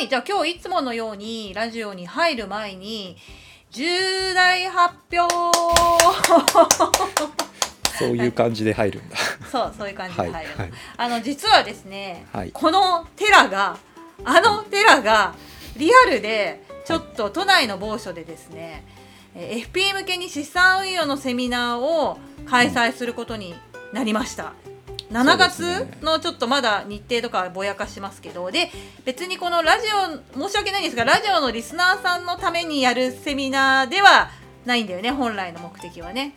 はいじゃあ今日いつものようにラジオに入る前に重大発表 そういう感じで入るんだ。そうそういう感じで入る、はいはいあの実はですね、はいこの寺があの寺がリアルでちょっと都内の某所でですね、えー FP 向けに資産運用のセミナーを開催することになりました。7そう月のちょっとまだ日程とかはぼやかしますけどで別にこのラジオ申し訳ないんですがラジオのリスナーさんのためにやるセミナーではないんだよね本来の目的はね。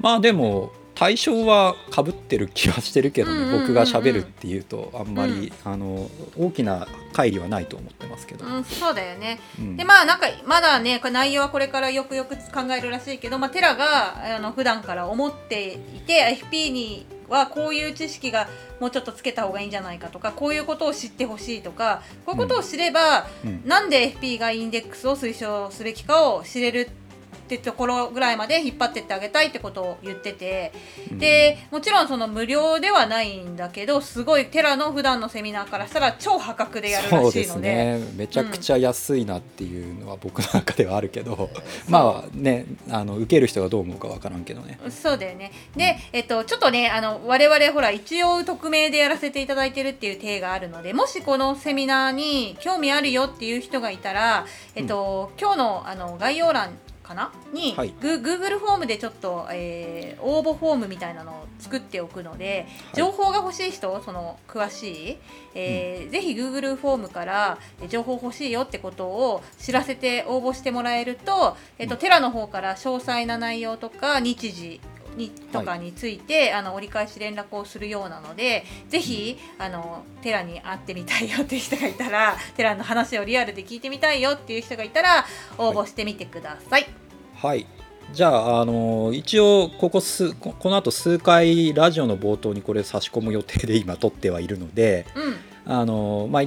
まあでも対象はかぶってる気はしてるけどね、うんうんうんうん僕が喋るっていうとあんまり、あの大きな乖離はないと思ってますけど。うん、そうだよね。うんでまあなんかまだね内容はこれからよくよく考えるらしいけど、まあ、テラがあの普段から思っていて FP にはこういう知識がもうちょっとつけた方がいいんじゃないかとかこういうことを知ってほしいとかこういうことを知れば、うん。なんで FP がインデックスを推奨すべきかを知れるってところぐらいまで引っ張ってってあげたいってことを言ってて、でもちろんその無料ではないんだけどすごいテラの普段のセミナーからしたら超破格でやるらそうですしいので。ねめちゃくちゃ安いなっていうのは僕の中ではあるけど、まあねあの受ける人がどう思うかわからんけどねそうだよね。で、えっと、ちょっとね、あの、我々ほら、一応匿名でやらせていただいてるっていう体があるので、もしこのセミナーに興味あるよっていう人がいたら、えっと、今日の、あの、概要欄。かな？に、はい。グ Google フォームでちょっと、えー応募フォームみたいなのを作っておくので、はい。情報が欲しい人その詳しい、えーぜひ Google フォームからえ情報欲しいよってことを知らせて応募してもらえると、えっとうん。テラの方から詳細な内容とか日時にとかについて、あの折り返し連絡をするようなのでぜひあのテラに会ってみたいよっていう人がいたら テラの話をリアルで聞いてみたいよっていう人がいたら応募してみてください。はい。じゃああの一応ここ数ここの後数回ラジオの冒頭にこれ差し込む予定で今撮ってはいるのでうん。あの、まあ、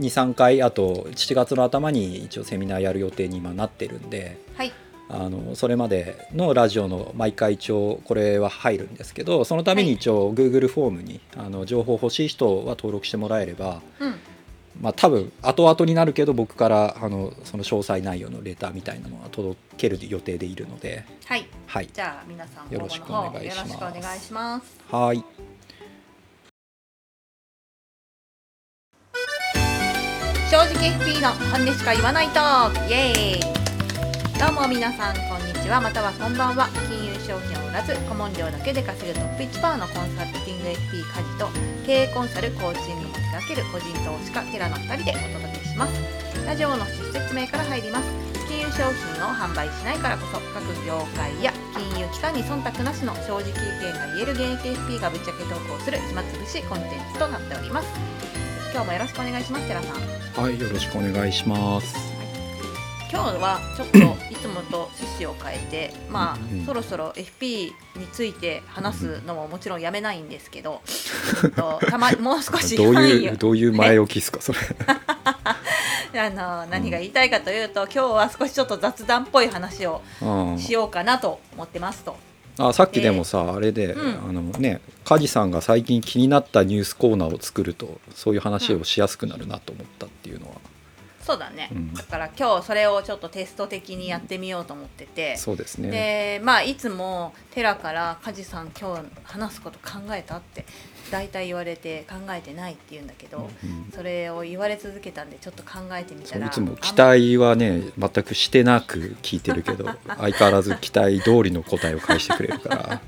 23回あと7月の頭に一応セミナーやる予定に今なってるんではいあのそれまでのラジオの毎回一応これは入るんですけどそのために一応 Google フォームにあの情報欲しい人は登録してもらえれば、うん。まあ、多分後々になるけど僕からあのその詳細内容のレターみたいなのは届ける予定でいるので、はい。はい、じゃあ皆さんよろしくお願いします。よろしくお願いします。はい。正直 FP の本音しか言わないトーク。イエーイどうも皆さんこんにちは。またはこんばんは。金融商品を売らず顧問料だけで稼ぐトップ1%のコンサルティング FP 家事と経営コンサルコーチングも手掛ける個人投資家テラの2人でお届けします。ラジオの趣旨説明から入ります。金融商品を販売しないからこそ各業界や金融機関に忖度なしの正直意見が言える現役 FP がぶっちゃけトークをする暇つぶしコンテンツとなっております。今日もよろしくお願いします。テラさん。はい、よろしくお願いします。今日はちょっといつもと趣旨を変えてまあ、うんそろそろ FP について話すのももちろんやめないんですけど、えっとたまもう少しどういうどういう前置きですかそれ。あの何が言いたいかというと、今日は少しちょっと雑談っぽい話をうんしようかなと思ってますと。あさっきでもさ、あれで、うん。あのね梶さんが最近気になったニュースコーナーを作るとそういう話をしやすくなるなと思ったっていうのは、そうだね、うんだから今日それをちょっとテスト的にやってみようと思ってて、そうですね。でまあいつもテラから「梶さん今日話すこと考えた?」って大体言われて考えてないって言うんだけど、うんそれを言われ続けたんでちょっと考えてみたらいつも期待はね全くしてなく聞いてるけど相変わらず期待通りの答えを返してくれるから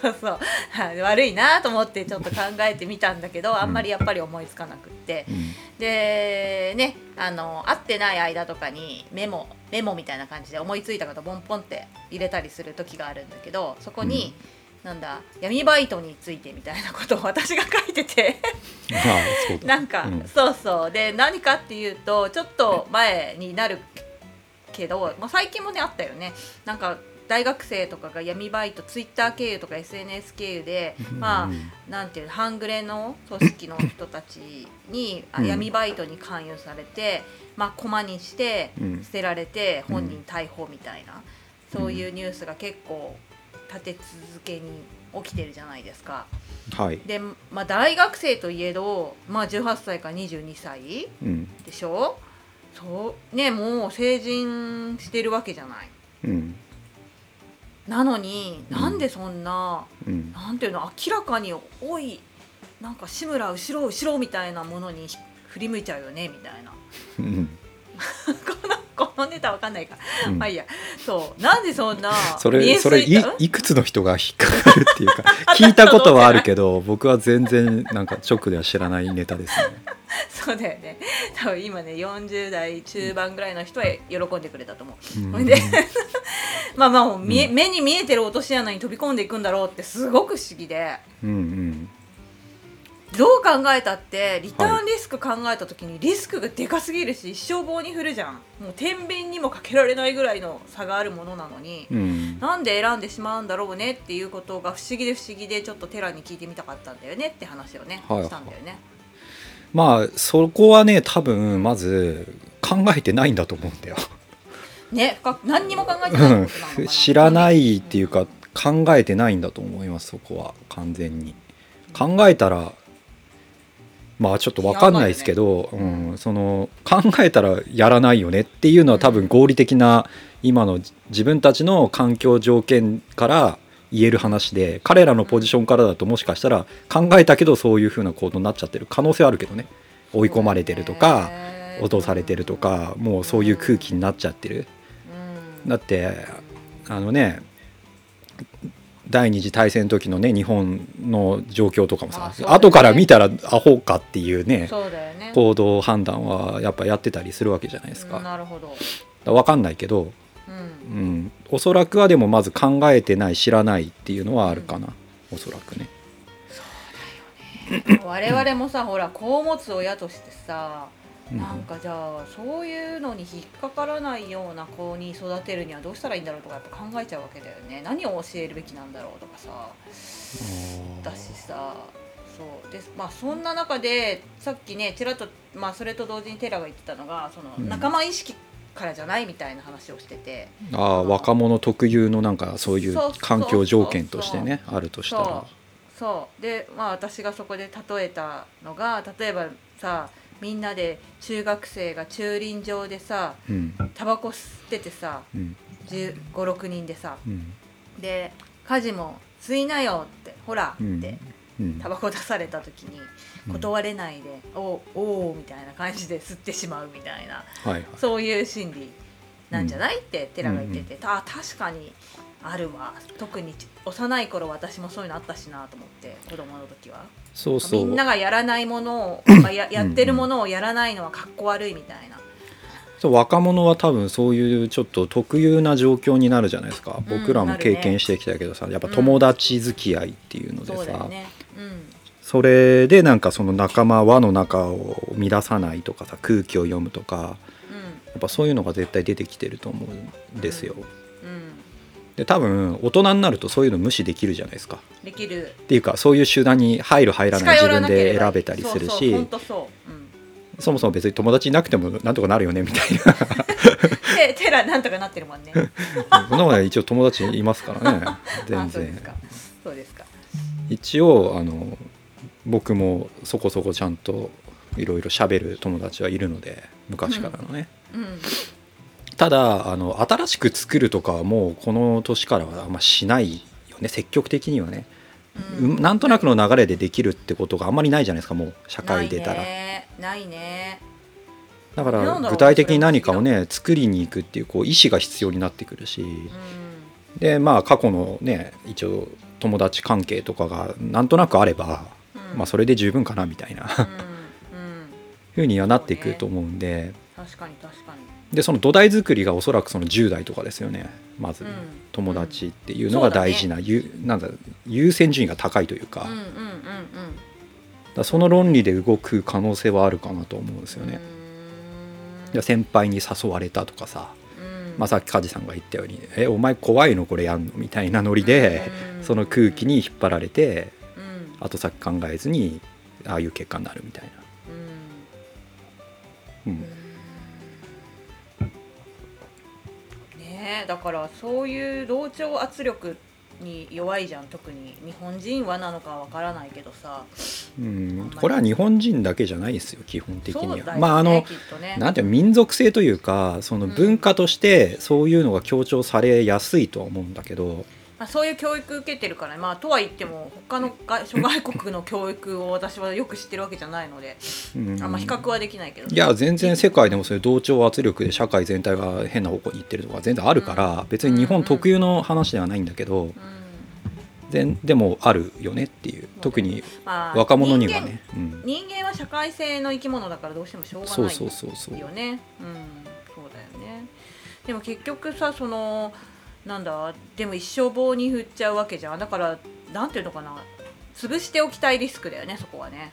そうそう。はい。悪いなと思ってちょっと考えてみたんだけどあんまりやっぱり思いつかなくって、うん。でねあの会ってない間とかにメモメモみたいな感じで思いついたことボンポンって入れたりする時があるんだけどそこに、なんだ闇バイトについてみたいなことを私が書いてて。なんか、うん。そうそう。で何かっていうとちょっと前になるけど、まあ、最近もねあったよね。なんか大学生とかが闇バイトツイッター経由とか SNS 経由で、まあなんていうの半グレの組織の人たちに、あうん。闇バイトに勧誘されて、まあ、駒にしてうん。捨てられて本人逮捕みたいな、そういうニュースが結構立て続けに起きてるじゃないですか。はい、で、まあ、大学生といえど、まあ、18歳から22歳うん。でしょ？そうねもう成人してるわけじゃない。うんなのになんでそんな、うん。なんていうの明らかに「おいなんか志村後ろ後ろ」みたいなものに振り向いちゃうよねみたいな。うん。このこのネタわかんないか、うん。まあいいや。そう。なんでそんなそれそれいいくつの人が引っかかるっていうか聞いたことはあるけど僕は全然なんか直では知らないネタですね。そうだよね。多分今ね40代中盤ぐらいの人は喜んでくれたと思う。うん。で。まあまあもう見え、う目に見えてる落とし穴に飛び込んでいくんだろうってすごく不思議で。うんうん。どう考えたってリターンリスク考えた時にリスクがでかすぎるし一生棒に振るじゃん。もう天秤にもかけられないぐらいの差があるものなのに、うん。なんで選んでしまうんだろうねっていうことが不思議で不思議でちょっとテラに聞いてみたかったんだよねって話をね、はい。したんだよね。まあそこはね多分まず考えてないんだと思うんだよ。ね何にも考えてないなのかな知らないっていうか考えてないんだと思いますそこは完全に。考えたらまあちょっと分かんないですけど、ねうん、その考えたらやらないよねっていうのは多分合理的な今の自分たちの環境条件から言える話で彼らのポジションからだともしかしたら考えたけどそういうふうな行動になっちゃってる可能性はあるけどね。追い込まれてるとかね落とされてるとかもうそういう空気になっちゃってる。うん。だってあのね第二次大戦の時のね日本の状況とかもさ、ね。後から見たらアホかっていうねね。行動判断はやっぱやってたりするわけじゃないですか。うんなるほど、分かんないけど、うん。うん、おそらくはでもまず考えてない知らないっていうのはあるかな、おそらくね。我々もさほら子を持つ親としてさうん。なんかじゃあそういうのに引っかからないような子に育てるにはどうしたらいいんだろうとかやっぱ考えちゃうわけだよね。何を教えるべきなんだろうとかさ。だしさそう。でまあそんな中でさっきねちらっと、まあ、それと同時にテラが言ってたのがそのうん。仲間意識からじゃないみたいな話をしてて、ああ若者特有のなんかそういう環境条件としてねあるとしたら。そう。でまあ私がそこで例えたのが例えばさみんなで中学生が駐輪場でさうん。タバコ吸っててさうん。1 5 6人でさ。うん。で家事も吸いなよってほらって、うんうんタバコ出された時に断れないで、おおーみたいな感じで吸ってしまうみたいなはいはい。そういう心理なんじゃない、ってテラが言ってて、あ確かにあるわ。特にち幼い頃私もそういうのあったしなと思って子供の時は。そうそう。みんながやらないものをまあややってるものをやらないのはかっこ悪いみたいな、そう若者は多分そういうちょっと特有な状況になるじゃないですか、うん僕らも経験してきたけどさやっぱ友達付き合いっていうのでさ、そうだよね。うんそれでなんかその仲間輪の中を乱さないとかさ空気を読むとかうやっぱそういうのが絶対出てきてると思うんですよ。ん。うん。で多分大人になるとそういうの無視できるじゃないですか。できる。っていうかそういう集団に入る入らない自分で選べたりするしそもそも別に友達いなくてもなんとかなるよねみたいな。でテラなんとかなってるもんね。この前一応友達いますからね。全然。そうですか一応あの僕もそこそこちゃんといろいろ喋る友達はいるので昔からのね、うん。ただあの新しく作るとかはもうこの年からはあんましないよね。積極的にはね、うん。うんなんとなくの流れでできるってことがあんまりないじゃないですかもう社会出たら、ないね。ないね。だから具体的に何かをね作りに行くっていうこう意思が必要になってくるし、うん。でまあ過去のね一応友達関係とかがなんとなくあれば、うん。まあそれで十分かなみたいな。ふうにはなっていくと思うんで。確かに確かに。でその土台作りがおそらくその10代とかですよね。まず、うん。友達っていうのが大事な、ゆなんだ優先順位が高いというか,、だその論理で動く可能性はあるかなと思うんですよね。うん。で先輩に誘われたとかさ、うん。まあ、さっき梶さんが言ったように「えお前怖いのこれやんの?」みたいなノリで、うんその空気に引っ張られてうん。後先考えずにああいう結果になるみたいな。うん。うん。ねえだからそういう同調圧力に弱いじゃん特に。日本人はなのかわからないけどさ。うん、これは日本人だけじゃないですよ基本的には。ねまああのね。なんていうの民族性というかそのうん。文化としてそういうのが強調されやすいとは思うんだけど、まあ、そういう教育受けてるからまあとは言っても他の外諸外国の教育を私はよく知ってるわけじゃないのでうん。あんま比較はできないけどいや全然世界でもそういう同調圧力で社会全体が変な方向に行ってるとか全然あるから、別に日本特有の話ではないんだけど、うん。全でもあるよねっていう。特にまあ若者にはね。うん。人間人間は社会性の生き物だからどうしてもしょうがないそうそうそうそう。よねうん。そうだよね。でも結局さそのなんだでも一生棒に振っちゃうわけじゃん。だからなんていうのかな。潰しておきたいリスクだよねそこはね。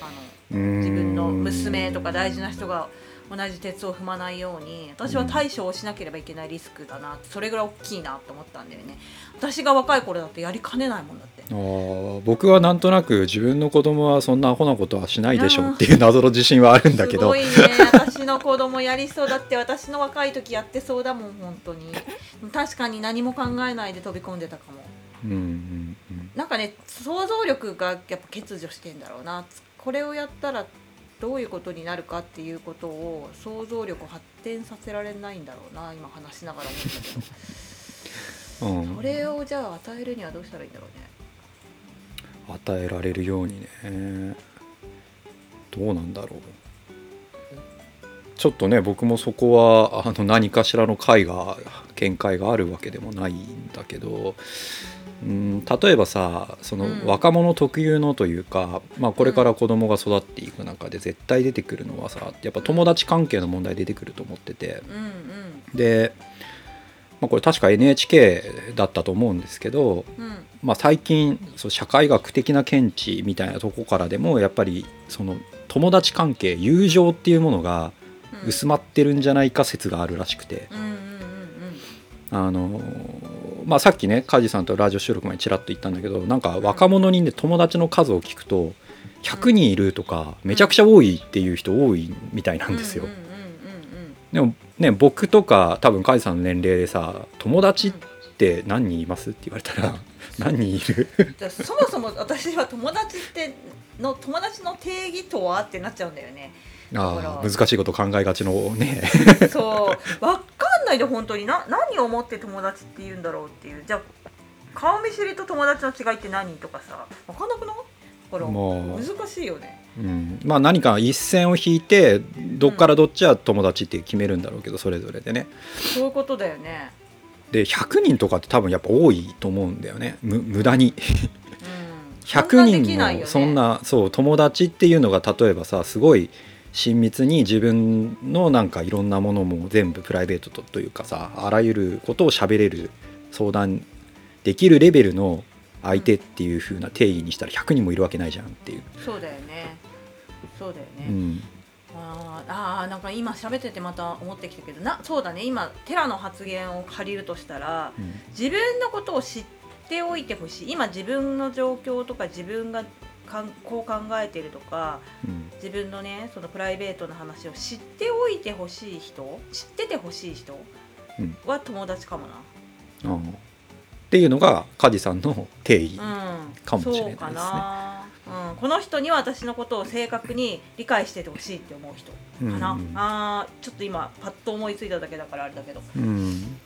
あの自分の娘とか大事な人が同じ鉄を踏まないように私は対処をしなければいけないリスクだなそれぐらい大きいなと思ったんだよね。私が若い頃だってやりかねないもんだって。あー僕はなんとなく自分の子供はそんなアホなことはしないでしょうっていう謎の自信はあるんだけど。すごいね私の子供やりそうだって私の若い時やってそうだもん本当に。確かに何も考えないで飛び込んでたかも。うんうんうん。なんかね想像力がやっぱ欠如してんだろうな。これをやったらどういうことになるかっていうことを想像力を発展させられないんだろうな今話しながら思ったけど。うん。それをじゃあ与えるにはどうしたらいいんだろうね。与えられるようにね。どうなんだろう。ちょっとね僕もそこはあの何かしらの解が見解があるわけでもないんだけどうん例えばさそのうん。若者特有のというか、まあ、これから子供が育っていく中で絶対出てくるのはさやっぱ友達関係の問題出てくると思ってて。うんうん。で、まあ、これ確か NHK だったと思うんですけどうん。まあ、最近そう社会学的な見地みたいなとこからでもやっぱりその友達関係友情っていうものがうん。薄まってるんじゃないか説があるらしくて、うんうんうんあのまあ、さっきね梶さんとラジオ収録前にちらっと言ったんだけどなんか若者にね友達の数を聞くと100人いるとかめちゃくちゃ多いっていう人多いみたいなんですよ。でもね僕とか多分梶さんの年齢でさ友達って何人いますって言われたら 何人いる？そもそも私は友達っての友達の定義とは？ってなっちゃうんだよね。ああ難しいこと考えがちのね。そう。わかんないで本当に。な何を思って友達って言うんだろうっていう。じゃあ顔見知りと友達の違いって何とかさ。わかんなくない？だからもう難しいよね。うん、まあ何か一線を引いてどっからどっちは友達って決めるんだろうけどそれぞれでね。そういうことだよね。で100人とかって多分やっぱ多いと思うんだよね。む無駄に。うん。100できないよね。人もそんなそう友達っていうのが例えばさすごい親密に自分のなんかいろんなものも全部プライベートとというかさあらゆることを喋れる相談できるレベルの相手っていう風な定義にしたら100人もいるわけないじゃんっていう、そうだよね。そうだよね、うん、あーあーなんか今喋っててまた思ってきたけどなそうだね。今テラの発言を借りるとしたらうん。自分のことを知っておいてほしい。今自分の状況とか自分がかんこう考えてるとかうん自分のねそのプライベートの話を知っておいてほしい人知っててほしい人うん。は友達かもああ。っていうのが梶さんの定義、な、うん、かもしれないですね。そうかな、うん、この人には私のことを正確に理解しててほしいって思う人。かな、うん。うんあーちょっと今パッと思いついただけだからあれだけど。うん。うん。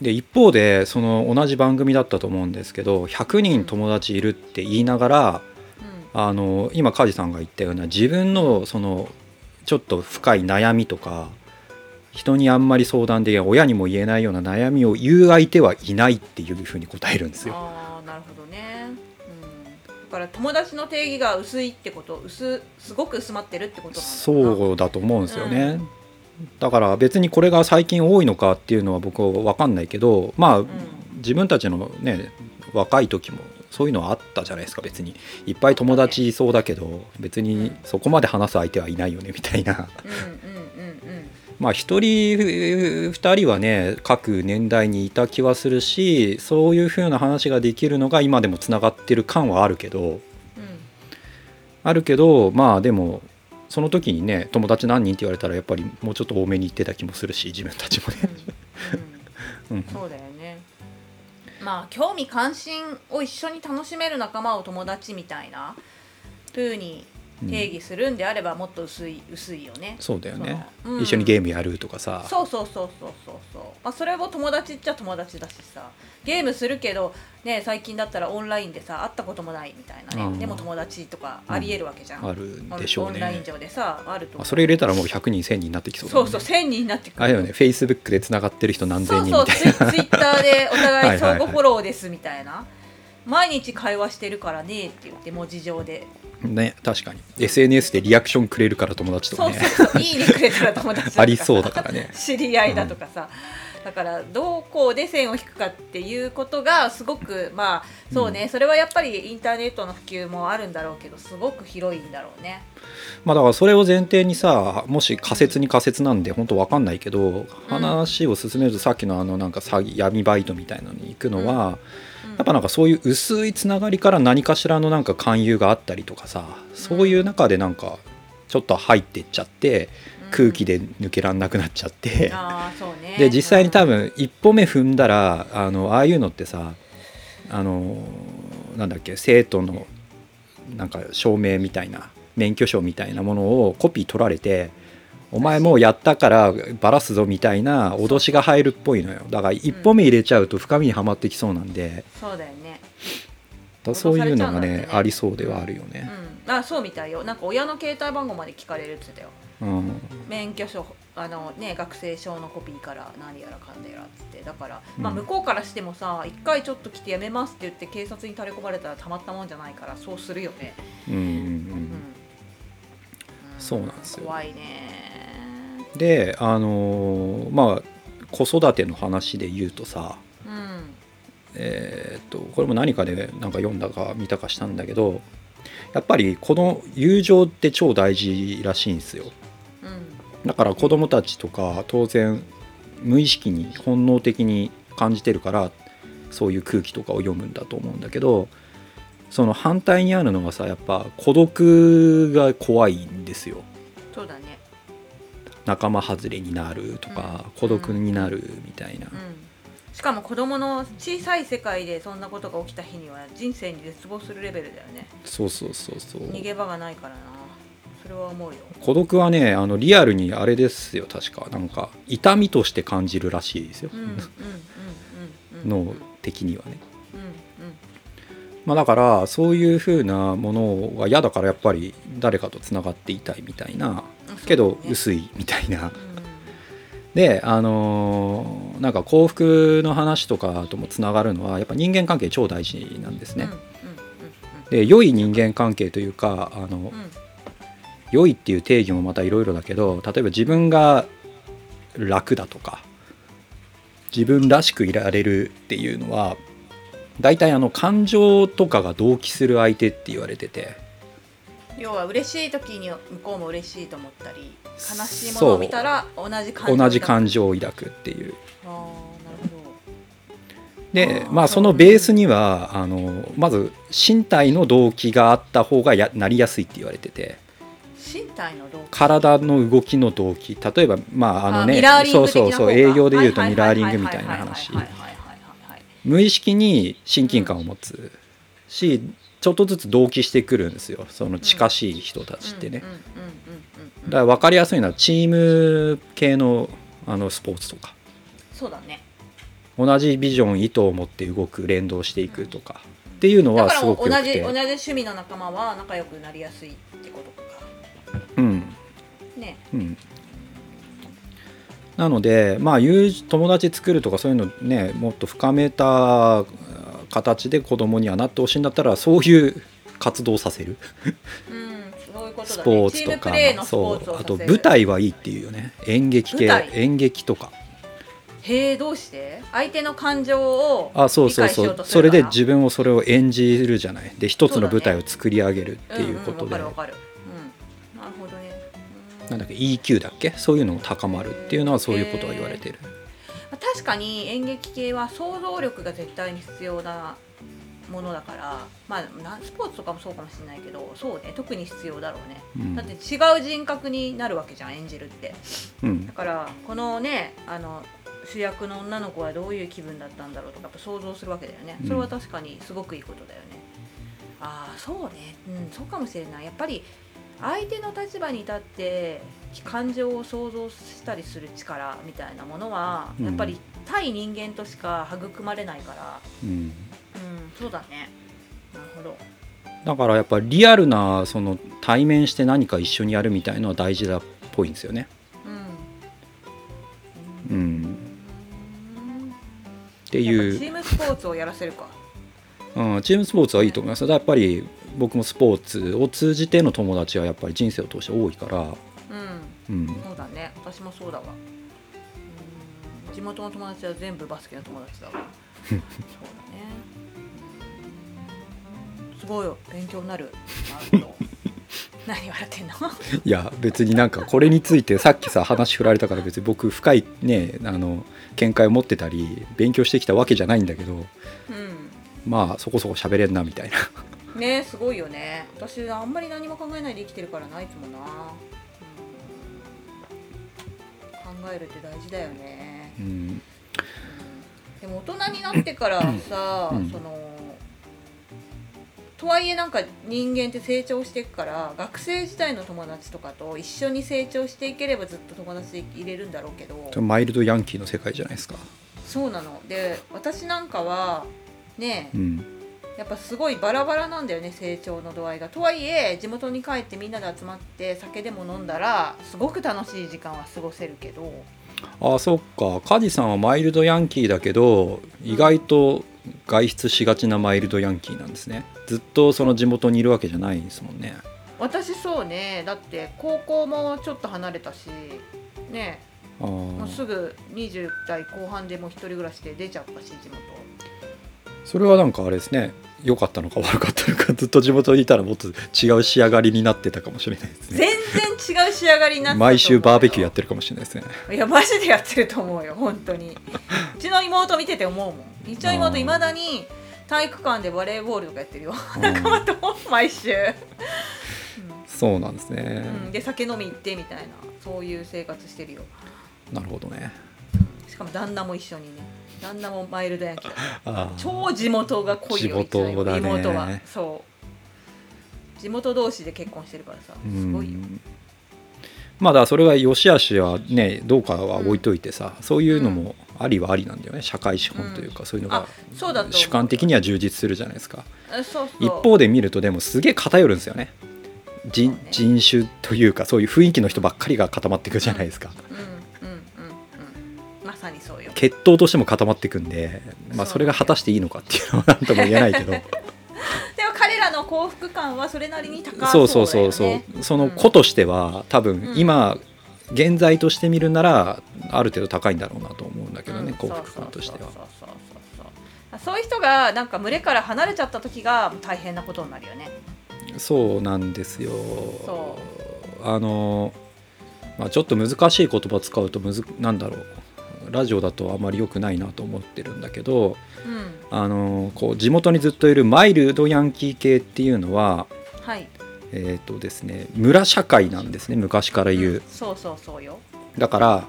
で一方でその同じ番組だったと思うんですけど100人友達いるって言いながらあの今梶さんが言ったような自分のそのちょっと深い悩みとか人にあんまり相談できない親にも言えないような悩みを言う相手はいないっていうふうに答えるんですよ。ああなるほどね、うん、だから友達の定義が薄いってこと薄すごく薄まってるってことそうだと思うんですよね。だから別にこれが最近多いのかっていうのは僕は分かんないけどまあ、うん。自分たちのね若い時もそういうのはあったじゃないですか。別に。いっぱい友達いそうだけど別にそこまで話す相手はいないよねみたいな。まあ一人二人はね各年代にいた気はするしそういう風な話ができるのが今でもつながってる感はあるけど。うん。あるけどまあでもその時にね友達何人って言われたらやっぱりもうちょっと多めに言ってた気もするし自分たちもね。うん。うん。そうだよねまあ興味関心を一緒に楽しめる仲間を友達みたいな風に定義するんであればもっと薄い薄いよね。そうだよね、うん。一緒にゲームやるとかさ。そうそうそうそうそう。そう、まあ、それも友達っちゃ友達だしさ。ゲームするけどね最近だったらオンラインでさ会ったこともないみたいなね、うん。でも友達とかありえるわけじゃん、あるんでしょうオンラインね上でさあるとあそれ入れたらもう100人1000人になってきそうだもね。そうんそう1000人になってくる。あれよねフェイスブックでつながってる人何千人そうそうみたいなツイツイッターでお互いはいはいはい相互フォローですみたいな毎日会話してるからねって言って文字上で。ね確かに。SNS でリアクションくれるから友達とかね。そうそういいねくれたら友達だとか。ありそうだからね。知り合いだとかさ、だからどこで線を引くかっていうことがすごくまあそうね、それはやっぱりインターネットの普及もあるんだろうけどすごく広いんだろうね。まあだからそれを前提にさもし仮説に仮説なんで本当わかんないけど話を進めるとさっきのあのなんか詐欺闇バイトみたいなのに行くのは、うんやっぱなんかそういう薄いつながりから何かしらのなんか勧誘があったりとかさそういう中でなんかちょっと入ってっちゃって空気で抜けらんなくなっちゃって、ああそうね。で実際に多うん。分一歩目踏んだらあのああいうのってさあのなんだっけ生徒のなんか証明みたいな免許証みたいなものをコピー取られてお前もうやったからバラすぞみたいな脅しが入るっぽいのよだから一歩目入れちゃうと深みにはまってきそうなんで、そうだよね。だそういうのがねねありそうではあるようね。ん、あそうみたいよ。なんか親の携帯番号まで聞かれるって言ってたよ。うん免許証あのね学生証のコピーから何やらかんだやらっつってだから、うんまあ向こうからしてもさ一回ちょっと来てやめますって言って警察に垂れ込まれたらたまったもんじゃないからそうするよね。うんうんううんんそうなんですよ怖いね。であのーまあ子育ての話で言うとさうん。えーっとこれも何かでなんか読んだか見たかしたんだけどやっぱりこの友情って超大事らしいんですよ。うん。だから子供たちとか当然無意識に本能的に感じてるからそういう空気とかを読むんだと思うんだけどその反対にあるのがさやっぱ孤独が怖いんですよ。仲間外れになるとか、うん孤独になるみたいな、うん。しかも子供の小さい世界でそんなことが起きた日には人生に絶望するレベルだよね。そうそうそうそう逃げ場がないからな。それは思うよ。孤独はねあのリアルにあれですよ確かなんか痛みとして感じるらしいですよ。脳的にはね、うんうん。まあ、だからそういう風なものが嫌だからやっぱり誰かとつながっていたいみたいなけど薄いみたいな。であのーなんか幸福の話とかともつながるのはやっぱ人間関係超大事なんですね、で良い人間関係というかあの良いっていう定義もまたいろいろだけど例えば自分が楽だとか自分らしくいられるっていうのは大体あの感情とかが同期する相手って言われてて要は嬉しい時に向こうも嬉しいと思ったり悲しいものを見たら同じ感情同じ感情情を抱くっていう。ああなるほでまあそのベースにはあのまず身体の動機があった方がやなりやすいって言われてて。ど身体の動機？体の動きの動機。例えばまああのねそうそうそう営業で言うとミラーリングみたはいな話。はいはいはいはいはい無意識に親近感を持つしちょっとずつ同期してくるんですよ。その近しい人たちってね。うんうんうんうんうんうんだから分かりやすいのはチーム系のあのスポーツとか。そうだね。同じビジョン意図を持って動く連動していくとか。っていうのはすごく同じ同じ趣味の仲間は仲良くなりやすいってことか。うん。ね。うん。なのでまあ友友達作るとかそういうのねもっと深めた形で子供にはなってほしいんだったらそういう活動をさせる。うんそういうことね。ポーツとかそうあと舞台はいいっていうよね。演劇系演劇とか。へえどうして？相手の感情をあそうそうそう。それで自分をそれを演じるじゃない。で一つの舞台を作り上げるっていうことで、んん、わかるわかる、うん、なるほどね、うん。なんだっけ？EQ だっけ？そういうのも高まるっていうのはそういうことが言われてる、まあ確かに演劇系は想像力が絶対に必要なものだからまあなスポーツとかもそうかもしれないけどそうね特に必要だろうね、うん。だって違う人格になるわけじゃん演じるって。うん。だからこのねあの主役の女の子はどういう気分だったんだろうとかやっぱ想像するわけだよね。うん。それは確かにすごくいいことだよね、ああそうね。うんそうかもしれない。やっぱり相手の立場に立って感情を想像したりする力みたいなものはうん。やっぱり対人間としか育まれないから。うん。うんそうだね。なるほど。だからやっぱリアルなその対面して何か一緒にやるみたいのは大事だっぽいんですよね。うん。うん、っていう。チームスポーツをやらせるか。うん、チームスポーツはいいと思います。やっぱり僕もスポーツを通じての友達はやっぱり人生を通して多いから、そうだね。私もそうだわ。うん。地元の友達は全部バスケの友達だわ。そうだね。うんすごいよ。勉強になる。なるほど何笑ってんの？いや別になんかこれについてさっきさ話振られたから別に僕深いねあの見解を持ってたり勉強してきたわけじゃないんだけどうん。まあそこそこ喋れんなみたいな。ねすごいよね。私あんまり何も考えないで生きてるからないつもな、えるって大事だよね。うん。でも大人になってからさ、うん。そのとはいえなんか人間って成長していくから学生時代の友達とかと一緒に成長していければずっと友達でいれるんだろうけど。マイルドヤンキーの世界じゃないですか。そうなの。で私なんかはねうんやっぱすごいバラバラなんだよね成長の度合いが。とはいえ地元に帰ってみんなで集まって酒でも飲んだらすごく楽しい時間は過ごせるけど。ああそっか。梶さんはマイルドヤンキーだけど意外と外出しがちなマイルドヤンキーなんですね。ずっとその地元にいるわけじゃないですもんね。私そうね。だって高校もちょっと離れたしね。あもうあすぐ20代後半でもう一人暮らしで出ちゃったし地元それはなんかあれですね良かったのか悪かったのかずっと地元にいたらもっと違う仕上がりになってたかもしれないですね。全然違う仕上がりになって毎週バーベキューやってるかもしれないですね。いやマジでやってると思うよ本当に。うちの妹見てて思うもん。うちの妹いまだに体育館でバレーボールとかやってるよ。仲間と毎週、そうなんですうねん、で酒飲み行ってみたいな。そういう生活してるよ。なるほどね。しかも旦那も一緒にね旦那もマイルドヤンキー。だ超地元が濃いよ地元だね。は。そう。地元同士で結婚してるからさうすごいよ。んまあだからそれは良し悪しはねどうかは置いといてさ、そういうのもありはありなんだよね。社会資本というか、そういうのあが主観的には充実するじゃないですか。あそうそう。一方で見るとでもすげえ偏るんですよね。人ね。人種というかそういう雰囲気の人ばっかりが固まっていくじゃないですか、うんうん血統としても固まっていくんで、まあ、それが果たしていいのかっていうのは何とも言えないけど。でも彼らの幸福感はそれなりに高そうそそううそうそう。その子としては多分うん。今現在として見るならある程度高いんだろうなと思うんだけどね、うん。幸福感としては。そうそうそうそうそうそういう人がなんか群れから離れちゃった時が大変なことになるよね。そうなんですよ。そあの、まあ、ちょっと難しい言葉使うとむずなんだろうラジオだとあまり良くないなと思ってるんだけどうん。あのこう地元にずっといるマイルドヤンキー系っていうのははい。えっ、とですね村社会なんですね昔から言う、ん。そうそうそうよ。だから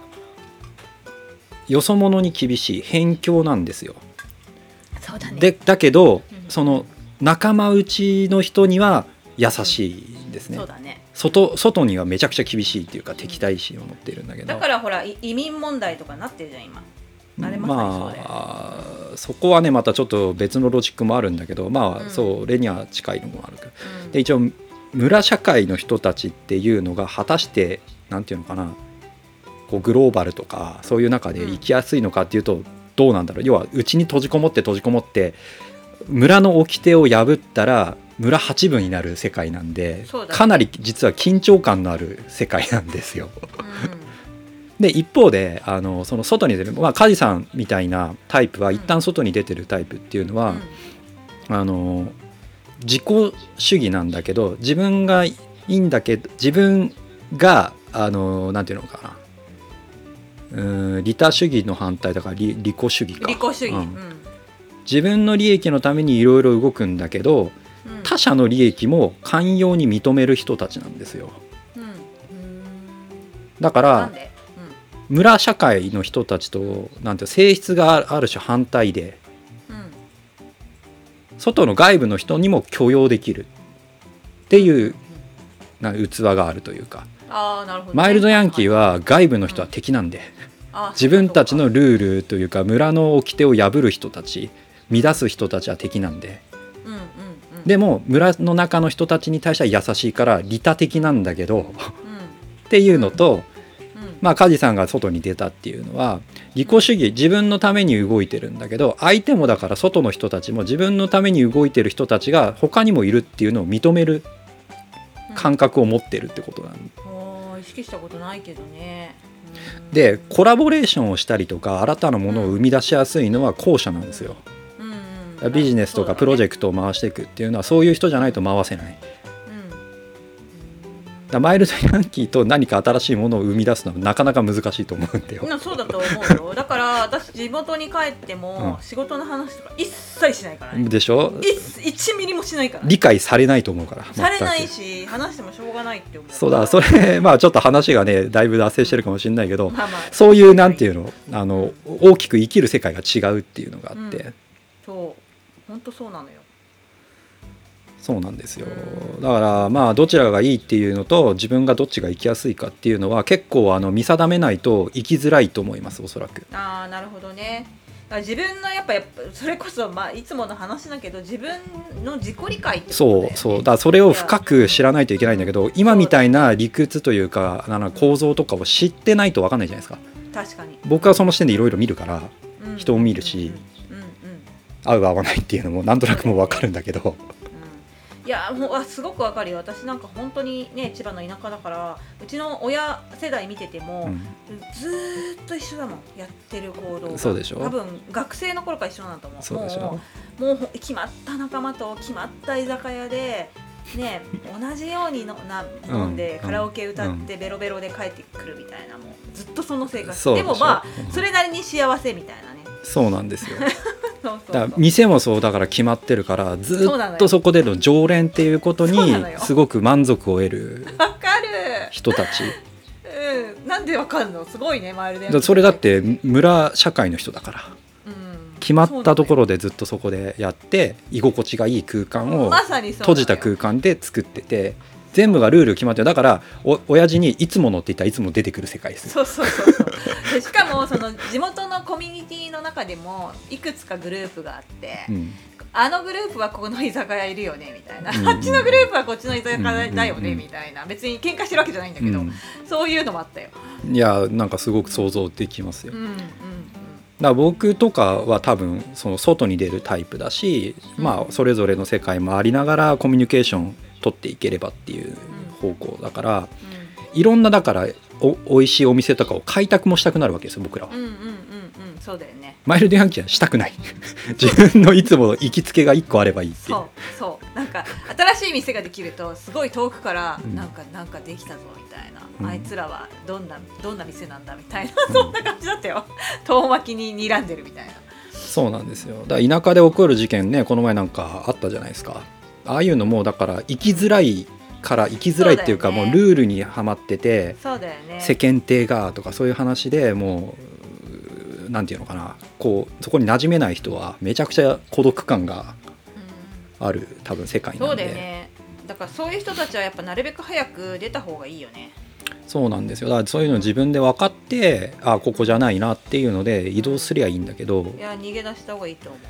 よそ者に厳しい辺境なんですよ。そうだね。でだけど、うん。その仲間内の人には優しいんですね、そうだね。外外にはめちゃくちゃ厳しいっていうか敵対心を持っているんだけど。だからほらい移民問題とかなってるじゃん今。あれまあそこはねまたちょっと別のロジックもあるんだけどまあ、うん。それには近いのもあるけど。うん。で一応村社会の人たちっていうのが果たしてなんていうのかなこうグローバルとかそういう中で生きやすいのかっていうとどうなんだろう。要はうちに閉じこもって閉じこもって村の掟を破ったら村八分になる世界なんで、ね。かなり実は緊張感のある世界なんですよ。うで一方であのその外に出る、まあ、梶さんみたいなタイプは一旦外に出てるタイプっていうのは、ん。あの自己主義なんだけど自分がいいんだけど自分があのなんていうのかな。うーん利他主義の反対だから利利己主義か。利己主義、ううん。ん自分の利益のためにいろいろ動くんだけどうん他者の利益も寛容に認める人たちなんですよ。うんうんだからなんで、村社会の人たちとなんて性質がある種反対でうん外の外部の人にも許容できるっていうな器があるというか。ね、マイルドヤンキーは外部の人は敵なんで。自分たちのルールというか村の掟を破る人たち乱す人たちは敵なんででも村の中の人たちに対しては優しいから利他的なんだけどうん。っていうのとうん。まあ梶さんが外に出たっていうのは利己主義自分のために動いてるんだけど相手もだから外の人たちも自分のために動いてる人たちが他にもいるっていうのを認める感覚を持ってるってことなんおー意識したことないけどね。うん。でコラボレーションをしたりとか新たなものを生み出しやすいのは後者なんですよ。うんうんビジネスとかプロジェククトを回していくっていうのはそういう人じゃないと回せない。だマイルドヤンキーと何か新しいものを生み出すのはなかなか難しいと思うんだよ。うん、そうだと思うよ。だから私地元に帰ってもうん。仕事の話とか一切しないからね、でしょ？一1ミリもしないから理解されないと思うからされないし話してもしょうがないって思う。そうだそれまあちょっと話がねだいぶ脱線してるかもしれないけどまあまあそういうなんていうの？あの大きく生きる世界が違うっていうのがあって、うん。そう本当そうなのよ。そうなんですよ。だからまあどちらがいいっていうのと自分がどっちが生きやすいかっていうのは結構あの見定めないと生きづらいと思いますおそらく。ああなるほどね。自分のやっぱやっぱそれこそまあいつもの話だけど自分の自己理解ね。そうそう。だそれを深く知らないといけないんだけど今みたいな理屈というかあの構造とかを知ってないと分かんないじゃないですか。確かに、僕はその視点でいろいろ見るからうん人を見るしうんうんうん合う合わないっていうのもなんとなくもう分かるんだけど。いやもうあすごくわかるよ。私なんか本当にね千葉の田舎だからうちの親世代見てても、うん。ずーっと一緒だもんやってる行動が。そうでしょ？多分学生の頃から一緒なんだと思う。そうでしょ？もうもうほ決まった仲間と決まった居酒屋でね同じようにのな飲んで、うんカラオケ歌ってベロベロで帰ってくるみたいなもうずっとその生活。でもまあうん。それなりに幸せみたいなね。そうなんですよだ店もそうだから決まってるからずっとそこでの常連っていうことにすごく満足を得るわかる。人たち。うん。なんでわかんの？すごいねマイルドヤンキーだそれだって村社会の人だから。うん。決まったところろでずっとそこでやって居心地がいい空間を閉じた空間で作ってて全部がルール決まってる。だからお親父にいつものって言ったらいつも出てくる世界です。よそうそうそうそう。でしかもその地元のコミュニティの中でもいくつかグループがあって、うん。あのグループはこの居酒屋いるよねみたいな、うん。あっちのグループはこっちの居酒屋だよね、うんみたいな。別に喧嘩してるわけじゃないんだけど、うん。そういうのもあったよ。いやなんかすごく想像できますよ。うんうんうん。だ僕とかは多分その外に出るタイプだし、まあそれぞれの世界もありながらコミュニケーション取っていければっていう方向だからいろんなだからお美味しいお店とかを開拓もしたくなるわけですよ僕らは。うんうんうんうん。うんそうだよね。マイルドヤンキーはしたくない。自分のいつもの行きつけが1個あればいいっていう。そうそう。なんか新しい店ができるとすごい遠くからうん。なんか、なんかできたぞみたいな、うん。あいつらはどんなどんな店なんだみたいな、そんな感じだったよ。遠巻きに睨んでるみたいな。そうなんですよ。だから田舎で起こる事件ねこの前なんかあったじゃないですかああいうのもだから生きづらいから生きづらいっていうかもうルールにはまっててそうだよね。世間体がとかそういう話でもうなんていうのかなこうそこに馴染めない人はめちゃくちゃ孤独感がうん。ある多分世界そうなんで。だよね。だからそういう人たちはやっぱなるべく早く出た方がいいよね。そうなんですよ。だからそういうの自分で分かってあここじゃないなっていうので移動すりゃいいんだけど。いや逃げ出した方がいいと思う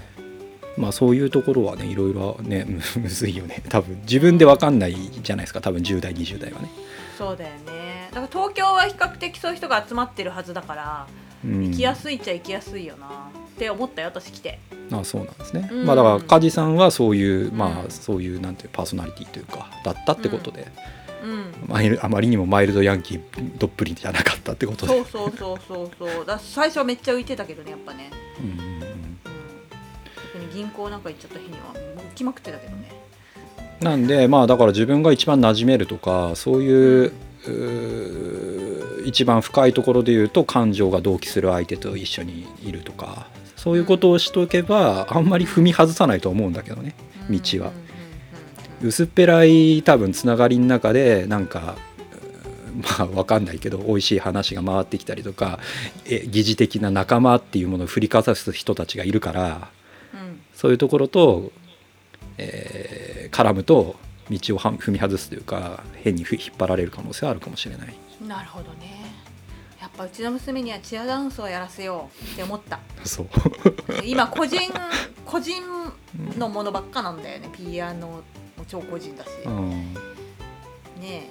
まあそういうところはねいろいろねむ むずいよね。多分自分で分かんないじゃないですか。多分10代20代はね、そうだよね。だから東京は比較的そういう人が集まってるはずだから、うん、行きやすいっちゃ行きやすいよな。って思ったよ私来て。あそうなんですね、うん。まあだから梶さんはそういうまうん。あそういうなんていうパーソナリティというかだったってことで、うん。あまりにもマイルドヤンキーどっぷりじゃなかったってことで。そうそうそうそうそう。だ最初はめっちゃ浮いてたけどねやっぱね、うん銀行なんか行っちゃった日にはもう浮きまくってたけどね。なんでまあだから自分が一番馴染めるとかそういう一番深いところで言うと感情が同期する相手と一緒にいるとかそういうことをしておけばあんまり踏み外さないと思うんだけどね道は。薄っぺらい多分つながりの中でなんかまあ分かんないけど美味しい話が回ってきたりとかえ疑似的な仲間っていうものを振りかざす人たちがいるからうんそういうところと、えー絡むと道をは踏み外すというか変にふ引っ張られる可能性はあるかもしれない。なるほどね。やっぱうちの娘にはチアダンスをやらせようって思った。そう。今個人個人のものばっかなんだよね。ピアノも超個人だし、うん。ねえ。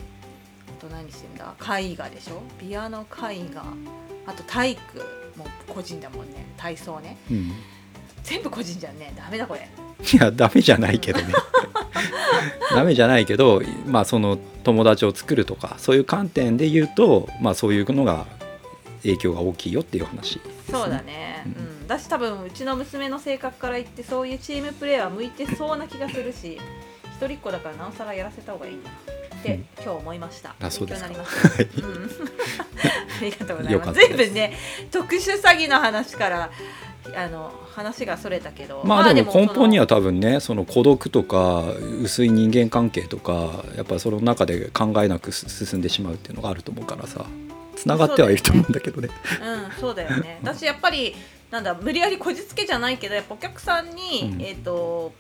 あと何してんだ？絵画でしょ？ピアノ絵画。あと体育も個人だもんね。体操ね。うん全部個人じゃんね。ダメだこれ。いやダメじゃないけどね。ダメじゃないけどまあその友達を作るとかそういう観点で言うとまあそういうのが影響が大きいよっていう話。ね、そうだね、ううんん。だし多分うちの娘の性格から言ってそういうチームプレーは向いてそうな気がするし一人っ子だからなおさらやらせた方がいいなって、うん。今日思いました。あそうですか。勉強になりました、うん、ありがとうございます。随分ね特殊詐欺の話からあの話がそれたけど。まあでも根本にはそ多分ねその孤独とか薄い人間関係とかやっぱりその中で考えなく進んでしまうっていうのがあると思うからさ。つながってはいると思うんだけどね。のうんそうだよね。私やっぱりなんだ無理やりこじつけじゃないけどやっぱお客さんに、うん。えっ、と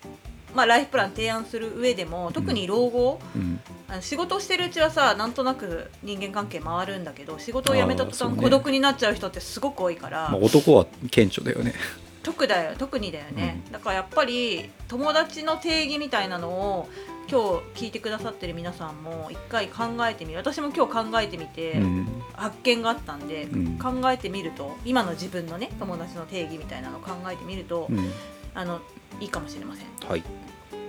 まあライフプラン提案する上でも特に老後、うん。あの仕事をしてるうちはさなんとなく人間関係回るんだけど仕事を辞めた途あーそうね。端孤独になっちゃう人ってすごく多いから、まあ、男は顕著だよね。特だよ特にだよね、だからやっぱり友達の定義みたいなのを今日聞いてくださってる皆さんも一回考えてみる。私も今日考えてみて、うん。発見があったんで、うん。考えてみると今の自分のね友達の定義みたいなのを考えてみると、うんあのいいかもしれません。はい、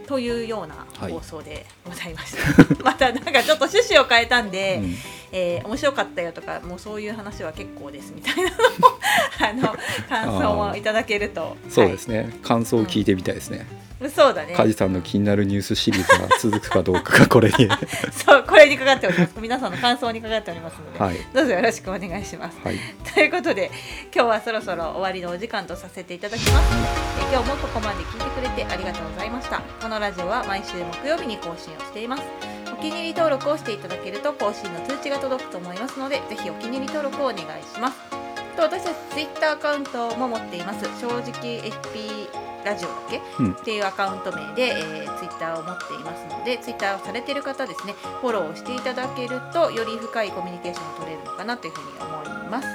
というようなはい放送でございました、またなんかちょっと趣旨を変えたんで、うんえー面白かったよとかもうそういう話は結構ですみたいな あの感想もいただけると。そうですね、感想を聞いてみたいですね。はい、そうだね。梶さんの気になるニュースシリーズが続くかどうかがこれに。そうこれにかかっております。皆さんの感想にかかっておりますので、はい、どうぞよろしくお願いします。はい、ということで今日はそろそろ終わりのお時間とさせていただきます、えー今日もここまで聞いてくれてありがとうございました。このラジオは毎週木曜日に更新をしています。お気に入り登録をしていただけると更新の通知が届くと思いますのでぜひお気に入り登録をお願いします。と私たちツイッターアカウントも持っています。正直 FP ラジオだっけ、うん。っていうアカウント名で、えー、ツイッターを持っていますのでツイッターをされている方ですねフォローをしていただけるとより深いコミュニケーションを取れるのかなというふうに思います。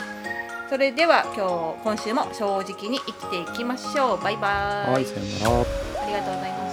それでは今日今週も正直に生きていきましょう。バイバイ、はい。ありがとうございました